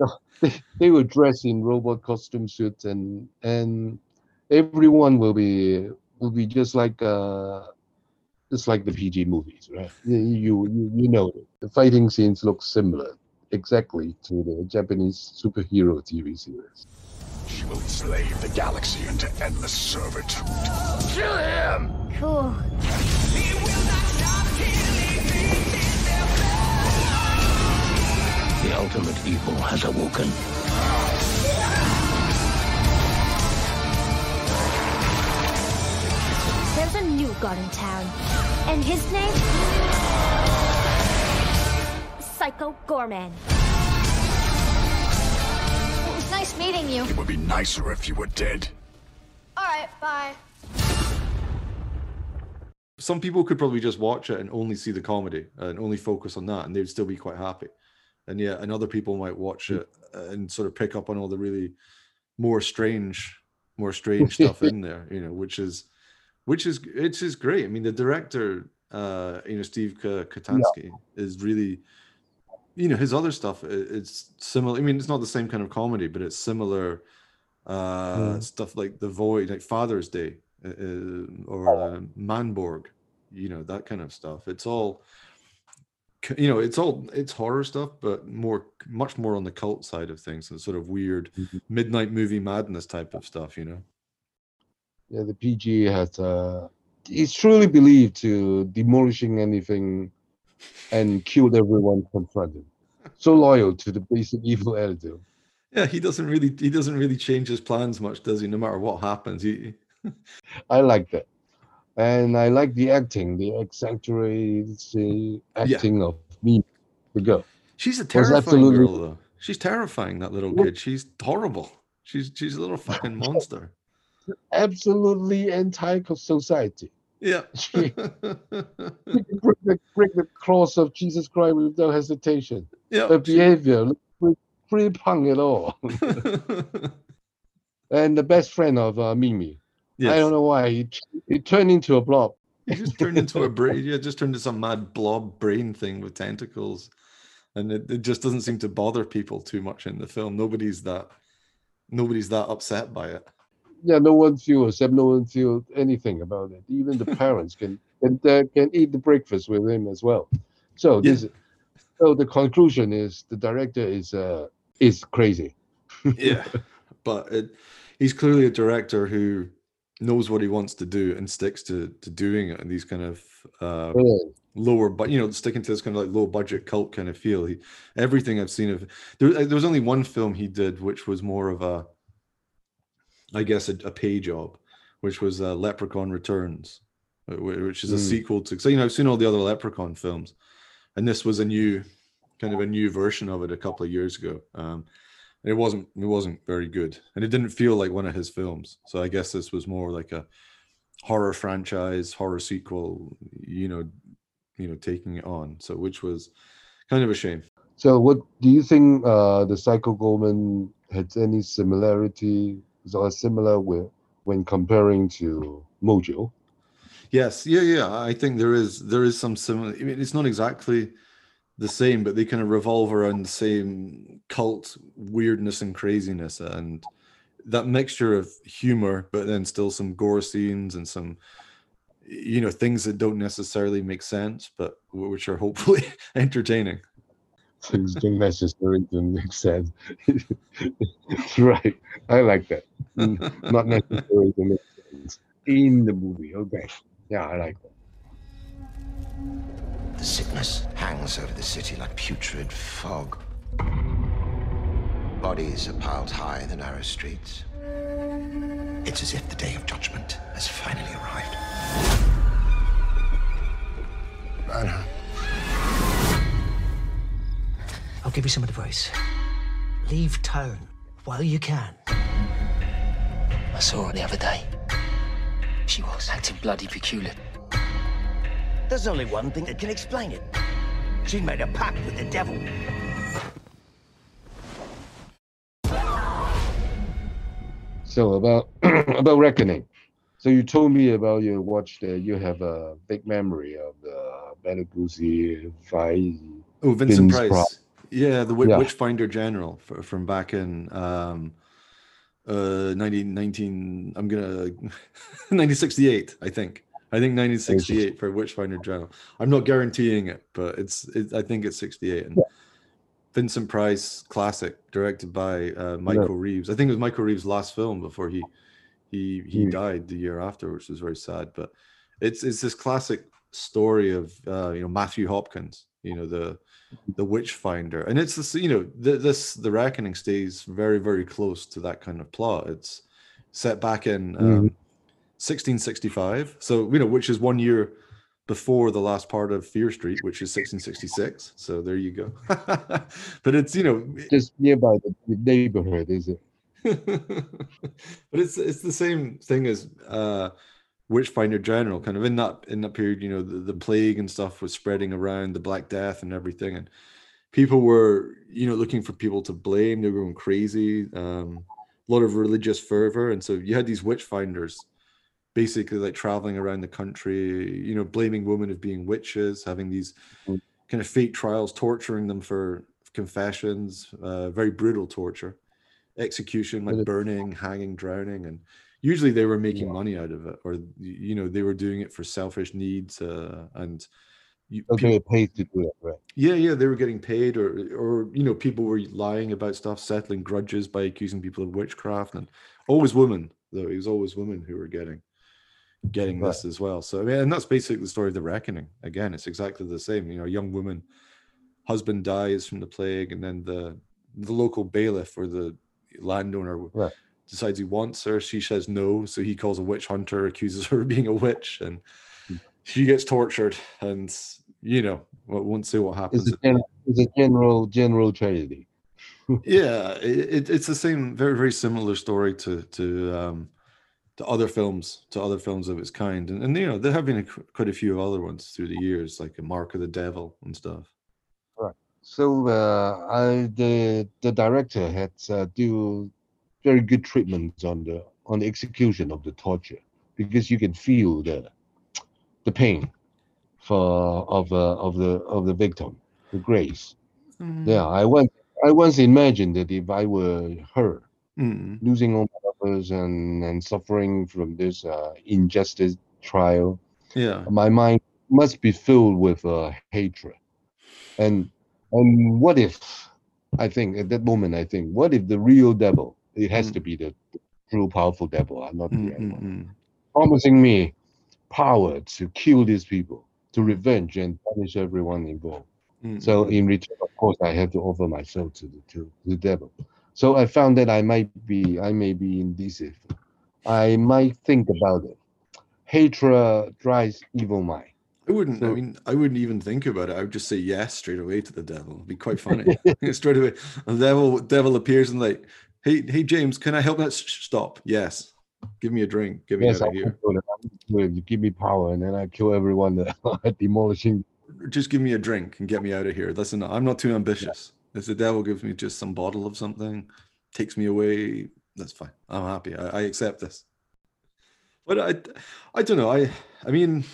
they, they were dressed in robot costume suits and and everyone will be will be just like uh just like the PG movies, right? You you you, you know it. the fighting scenes look similar exactly to the Japanese superhero TV series. She will enslave the galaxy into endless servitude. Kill him! Cool. The ultimate evil has awoken. There's a new god in town, and his name? Psycho Goreman. It was nice meeting you. It would be nicer if you were dead. All right, bye. Some people could probably just watch it and only see the comedy and only focus on that, and they'd still be quite happy. And yeah, and other people might watch it and sort of pick up on all the really more strange, more strange stuff in there, you know, which is, which is, it's just great. I mean, the director, uh, you know, Steve Kostanski is really, you know, his other stuff it's similar. I mean, it's not the same kind of comedy, but it's similar uh, Mm. stuff like The Void, like Father's Day, uh, uh, or uh, Manborg, you know, that kind of stuff. It's all, you know, it's all it's horror stuff, but more, much more on the cult side of things, and sort of weird midnight movie madness type of stuff, you know. Yeah, the PG has uh he's truly believed to demolishing anything and killed everyone confronted. So loyal to the basic evil attitude. Yeah, he doesn't really he doesn't really change his plans much, does he? No matter what happens, he I like that. And I like the acting, the exaggerated acting of me, the girl. she's a terrifying absolutely- girl though. She's terrifying, that little kid. She's horrible. She's she's a little fucking monster. Absolutely anti-society. Yeah. She break the, break the cross of Jesus Christ without hesitation. Yeah, Her behavior, pretty, pretty punk at all. and the best friend of uh, Mimi. I don't know why he, he turned into a blob. He just turned into a brain. Yeah, just turned into some mad blob brain thing with tentacles, and it, it just doesn't seem to bother people too much in the film. Nobody's that, nobody's that upset by it. Yeah, no one feels except no one feels anything about it. Even the parents can can, uh, can eat the breakfast with him as well. So this, so the conclusion is the director is uh is crazy. Yeah, but it, he's clearly a director who knows what he wants to do and sticks to to doing it. And these kind of uh, Yeah. lower, but you know, sticking to this kind of like low budget cult kind of feel. He everything I've seen of there, there was only one film he did which was more of a, I guess, a, a pay job, which was uh, Leprechaun Returns, wh- wh- which is a Mm. sequel to. So you know, I've seen all the other Leprechaun films, and this was a new, kind of a new version of it a couple of years ago. Um, and it wasn't it wasn't very good, and it didn't feel like one of his films. So I guess this was more like a horror franchise, horror sequel. You know, you know, taking it on. So which was kind of a shame. So, what do you think uh, the Psycho Goldman had any similarity or similar with when comparing to Mojo? Yes, yeah, yeah. I think there is there is some similar. I mean, it's not exactly the same, but they kind of revolve around the same cult weirdness and craziness, and that mixture of humor, but then still some gore scenes and some, you know, things that don't necessarily make sense, but which are hopefully entertaining. Things don't necessarily make sense. right. I like that. Mm, Not necessarily to make sense in the movie. Okay. Yeah, I like that. The sickness hangs over the city like putrid fog. Bodies are piled high in the narrow streets. It's as if the day of judgment has finally arrived. Anna. I'll give you some advice. Leave town while you can. I saw her the other day. She was acting bloody peculiar. There's only one thing that can explain it. She made a pact with the devil. So about about Reckoning. So you told me about your watch that you have a big memory of uh, the Belaguzi fight. Oh, Vincent Vince Price. Yeah, the Yeah. Witchfinder General from back in um, uh, 19, 19 I'm gonna 1968, I think. I think 1968 for Witchfinder General. I'm not guaranteeing it, but it's it, I think it's 68. And Vincent Price, classic, directed by uh, Michael Reeves. I think it was Michael Reeves' last film before he he he Hmm. died the year after, which was very sad. But it's it's this classic story of uh, you know Matthew Hopkins, you know the the witch finder, and it's this you know th- this the reckoning stays very very close to that kind of plot. It's set back in um, 1665, so you know which is one year before the last part of Fear Street, which is 1666. So there you go. but it's you know Just nearby the the neighborhood, is it? but it's it's the same thing as uh Witchfinder General, kind of in that in that period, you know, the, the plague and stuff was spreading around, the Black Death and everything, and people were, you know, looking for people to blame. They were going crazy. Um, a lot of religious fervor, and so you had these witchfinders, basically like traveling around the country, you know, blaming women of being witches, having these kind of fake trials, torturing them for confessions, uh, very brutal torture, execution, like burning, hanging, drowning, and usually they were making money out of it, or you know, they were doing it for selfish needs, uh, and you, Okay, peop- paid to do that, right? yeah, yeah, they were getting paid, or or you know, people were lying about stuff, settling grudges by accusing people of witchcraft, and always women. Though it was always women who were getting getting this as well. So I mean, and that's basically the story of the reckoning. Again, it's exactly the same. You know, a young woman, husband dies from the plague, and then the the local bailiff or the landowner Right. Decides he wants her. She says no, so he calls a witch hunter, accuses her of being a witch, and she gets tortured. And you know, I won't say what happens. It's a, gen- it's a general general tragedy. yeah it, it's the same very very similar story to to um to other films to other films of its kind and, and you know there have been a, quite a few other ones through the years like a mark of the devil and stuff Right. So uh, I, the the director had uh, do very good treatment on the on the execution of the torture because you can feel the the pain for of uh, of the of the victim, the grace. Yeah, I once I once imagined that if I were her, Mm. losing all my lovers and and suffering from this uh, injustice trial, yeah my mind must be filled with uh, hatred. And and what if I think at that moment I think what if the real devil It has Mm. to be the true powerful devil, not the Mm, other mm, one. mm. Promising me power to kill these people, to revenge and punish everyone involved. Mm, So in return, of course, I have to offer myself to the to the devil. So I found that I might be I may be indecisive. I might think about it. Hatred drives evil mind. I wouldn't. I mean, I wouldn't even think about it. I would just say yes straight away to the devil. It'd be quite funny. straight away, the devil devil appears and like, hey, hey, James, can I help? That stop. Yes. Give me a drink. Get me Yes, out I of here. can do that. I'm good. You give me power, and then I kill everyone that are demolishing. Just give me a drink and get me out of here. Listen, I'm not too ambitious. If the devil gives me just some bottle of something, takes me away, that's fine. I'm happy. I, I accept this. But I, I don't know. I, I mean,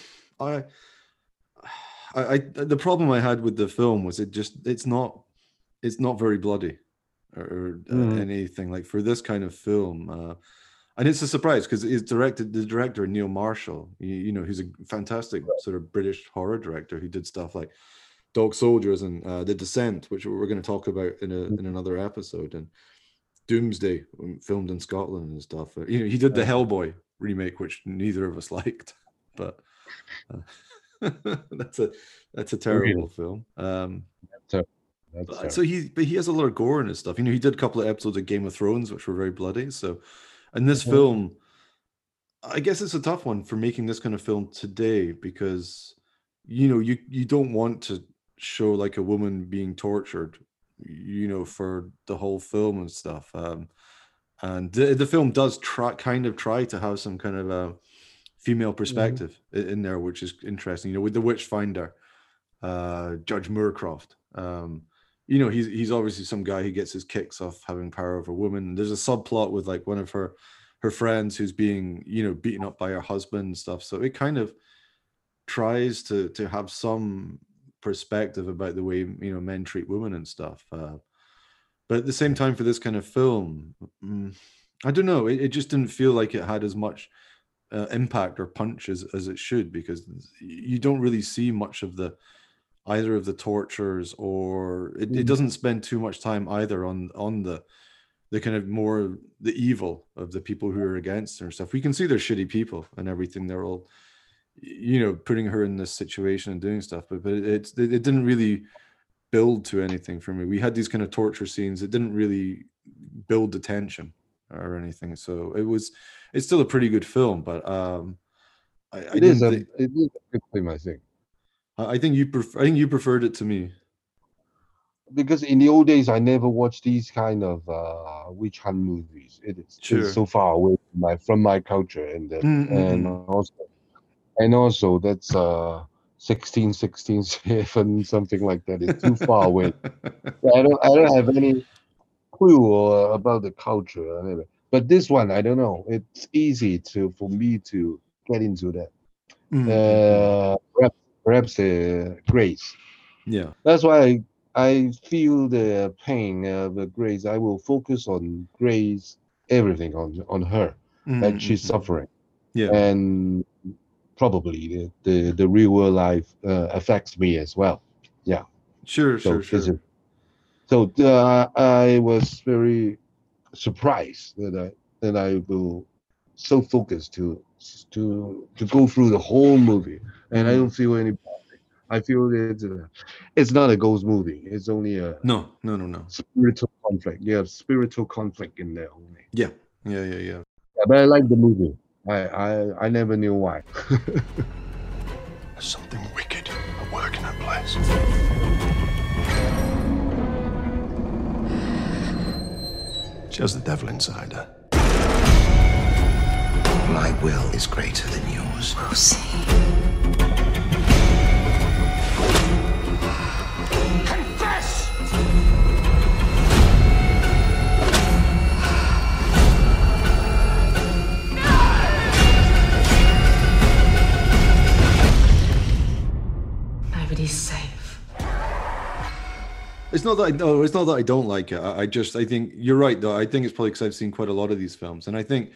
I, I, I, the problem I had with the film was it just, it's not, it's not very bloody, or, or uh, Mhm. anything like for this kind of film. Uh, and it's a surprise because it's directed the director Neil Marshall. You, you know, he's a fantastic sort of British horror director who did stuff like Dog Soldiers and uh, The Descent, which we're going to talk about in a in another episode, and Doomsday, um, filmed in Scotland and stuff. Uh, You know, he did the Hellboy remake, which neither of us liked, but uh, that's a that's a terrible film. Um, So but- uh, so he but he has a lot of gore in his stuff. You know, he did a couple of episodes of Game of Thrones, which were very bloody. So, and this film, I guess it's a tough one for making this kind of film today because you know you you don't want to show like a woman being tortured, you know, for the whole film and stuff. Um, and the, the film does try kind of try to have some kind of a female perspective i- in there, which is interesting. You know, with the Witchfinder, uh, Judge Moorcroft. Um, you know, he's he's obviously some guy who gets his kicks off having power over women. There's a subplot with like one of her her friends who's being you know beaten up by her husband and stuff. So it kind of tries to to have some perspective about the way you know men treat women and stuff. Uh, but at the same time, for this kind of film, mm, I don't know. It, it just didn't feel like it had as much uh, impact or punch as, as it should because you don't really see much of the either of the tortures or it, it Mm. doesn't spend too much time either on on the the kind of more the evil of the people who are against her and stuff. We can see they're shitty people and everything. They're all you know putting her in this situation and doing stuff, but but it's it, it didn't really build to anything for me. We had these kind of torture scenes. It didn't really build the tension or anything. So it was it's still a pretty good film, but um I, I it is didn't a thi- it is a good film, I think. I think you pref- I think you preferred it to me. because in the old days I never watched these kind of uh, witch hunt movies. It is Sure. it's so far away from my from my culture and then, Mm, mm, and also and also that's uh 16 16 7 something like that. It's too far away. I don't I don't have any clue uh, about the culture anyway. But this one I don't know. It's easy to for me to get into that. Mm, Uh, perhaps perhaps uh, Grace. yeah. That's why I, I feel the pain of the Grace. I will focus on Grace, everything on on her Mm, that mm, she's mm. suffering, Yeah. and probably the the, the real world life uh, affects me as well. Yeah. Sure, So sure, sure. So uh, I was very surprised that I that I will so focused to to to go through the whole movie, and I don't mm. feel any. I feel it's a, uh, it's not a ghost movie. It's only a No, no, no, no. spiritual conflict. Yeah, spiritual conflict in there only. Yeah, yeah, yeah, yeah. Yeah, but I like the movie. I I, I never knew why. There's something wicked at work in that place. She has the devil inside her. My will is greater than yours. Confess! Nobody's safe. It's not that I no, it's not that I don't like it. I, I just I think you're right though. I think it's probably because I've seen quite a lot of these films, and I think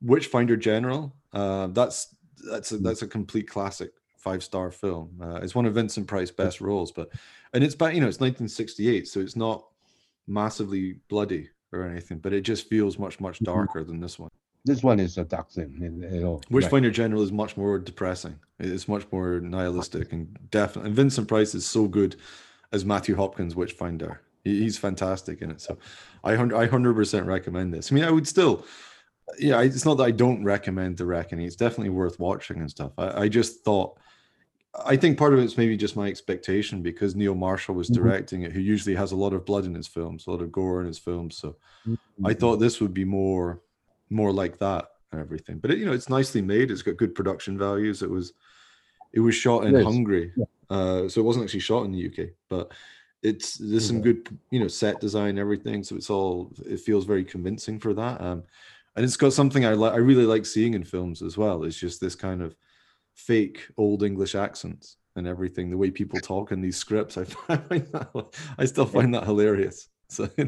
Witchfinder General, uh, that's that's a, that's a complete classic five star film. Uh, it's one of Vincent Price's best roles, but and it's back you know it's 1968, so it's not massively bloody or anything, but it just feels much much Mm-hmm. darker than this one. This one is a dark thing in, in all. right. Witchfinder General is much more depressing. It's much more nihilistic and definitely. And Vincent Price is so good as Matthew Hopkins Witchfinder. He, he's fantastic in it. So I I hundred percent recommend this. I mean, I would still, yeah. It's not that I don't recommend The Reckoning. It's definitely worth watching and stuff. I, I just thought. I think part of it's maybe just my expectation because Neil Marshall was Mhm. directing it, who usually has a lot of blood in his films, a lot of gore in his films. So I Mm-hmm. thought this would be more more like that and everything. But it, you know, it's nicely made. It's got good production values. It was it was shot in Yes. Hungary, uh, so it wasn't actually shot in the UK. But it's there's some good you know set design, everything. So it's all it feels very convincing for that. Um, and it's got something I like. I really like seeing in films as well. It's just this kind of fake old English accents and everything. The way people talk in these scripts, I find that I still find that hilarious. So.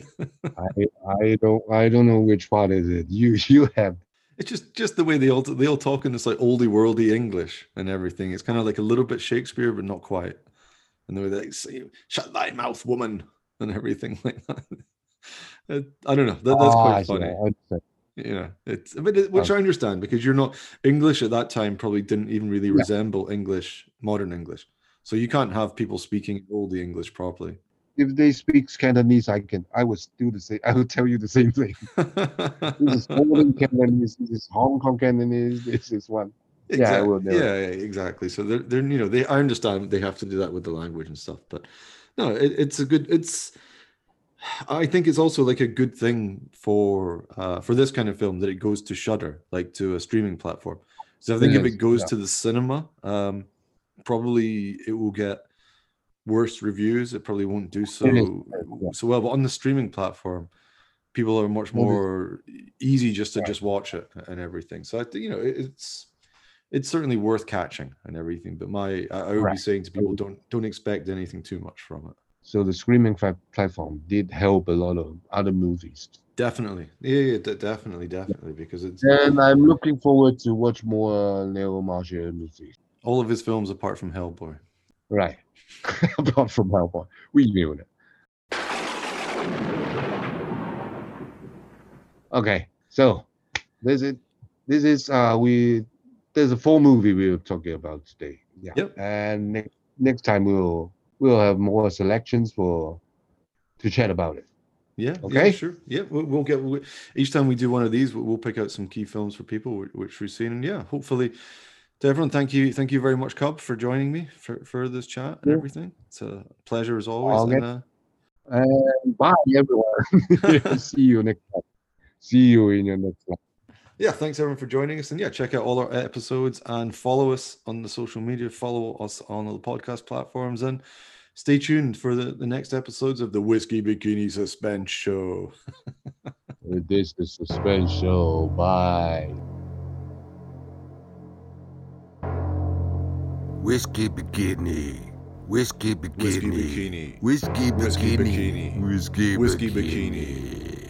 I I don't I don't know which part is it. You you have It's just just the way they all they all talk in this like oldie worldy English and everything. It's kind of like a little bit Shakespeare, but not quite. And the way they say "shut thy mouth, woman" and everything like that. Uh, I don't know. That, that's Ah, quite funny. I understand. You know, it's but it, which I understand because you're not English at that time. Probably didn't even really Yeah. resemble English, modern English. So you can't have people speaking oldie English properly. If they speak Cantonese, I can I would do the same. I would tell you the same thing. this is Golden Cantonese. This is Hong Kong Cantonese. This is one. Yeah, I will. do yeah, yeah, exactly. So they're, they're, you know, they, I understand they have to do that with the language and stuff, but no, it, it's a good, it's, I think it's also like a good thing for, uh, for this kind of film that it goes to Shudder, like to a streaming platform. So I think if it goes yeah. to the cinema, um, probably it will get worse reviews. It probably won't do so, so well, but on the streaming platform, people are much more easy just to just watch it and everything. So I think you know it's it's certainly worth catching and everything. But my I, would be saying to people don't don't expect anything too much from it. So the streaming platform did help a lot of other movies. Definitely, yeah, yeah de- definitely, definitely, because it's And I'm looking forward to watch more uh, Leo Marshall movies. all of his films apart from Hellboy. Right. Apart from Hellboy. We knew that. Okay. So this is this is uh we there's a full movie we were talking about today. Yeah. Yep. And next next time we'll we'll have more selections for to chat about it. Yeah. Okay. Yeah, sure. Yeah. We'll, we'll get we, each time we do one of these, we'll, we'll pick out some key films for people wh- which we've seen, and yeah, hopefully. To everyone, thank you, thank you very much, Cub, for joining me for, for this chat and Yeah. everything. It's a pleasure as always. And, uh, bye everyone. See you next time. See you in your next one. yeah, thanks everyone for joining us. And yeah, check out all our episodes and follow us on the social media, follow us on all the podcast platforms, and stay tuned for the, the next episodes of the Whiskey Bikini Suspense Show. This is Suspense Show. Bye. Whiskey bikini. Whiskey bikini. Whiskey bikini. Whiskey Whiskey bikini. bikini. Whiskey Whiskey bikini.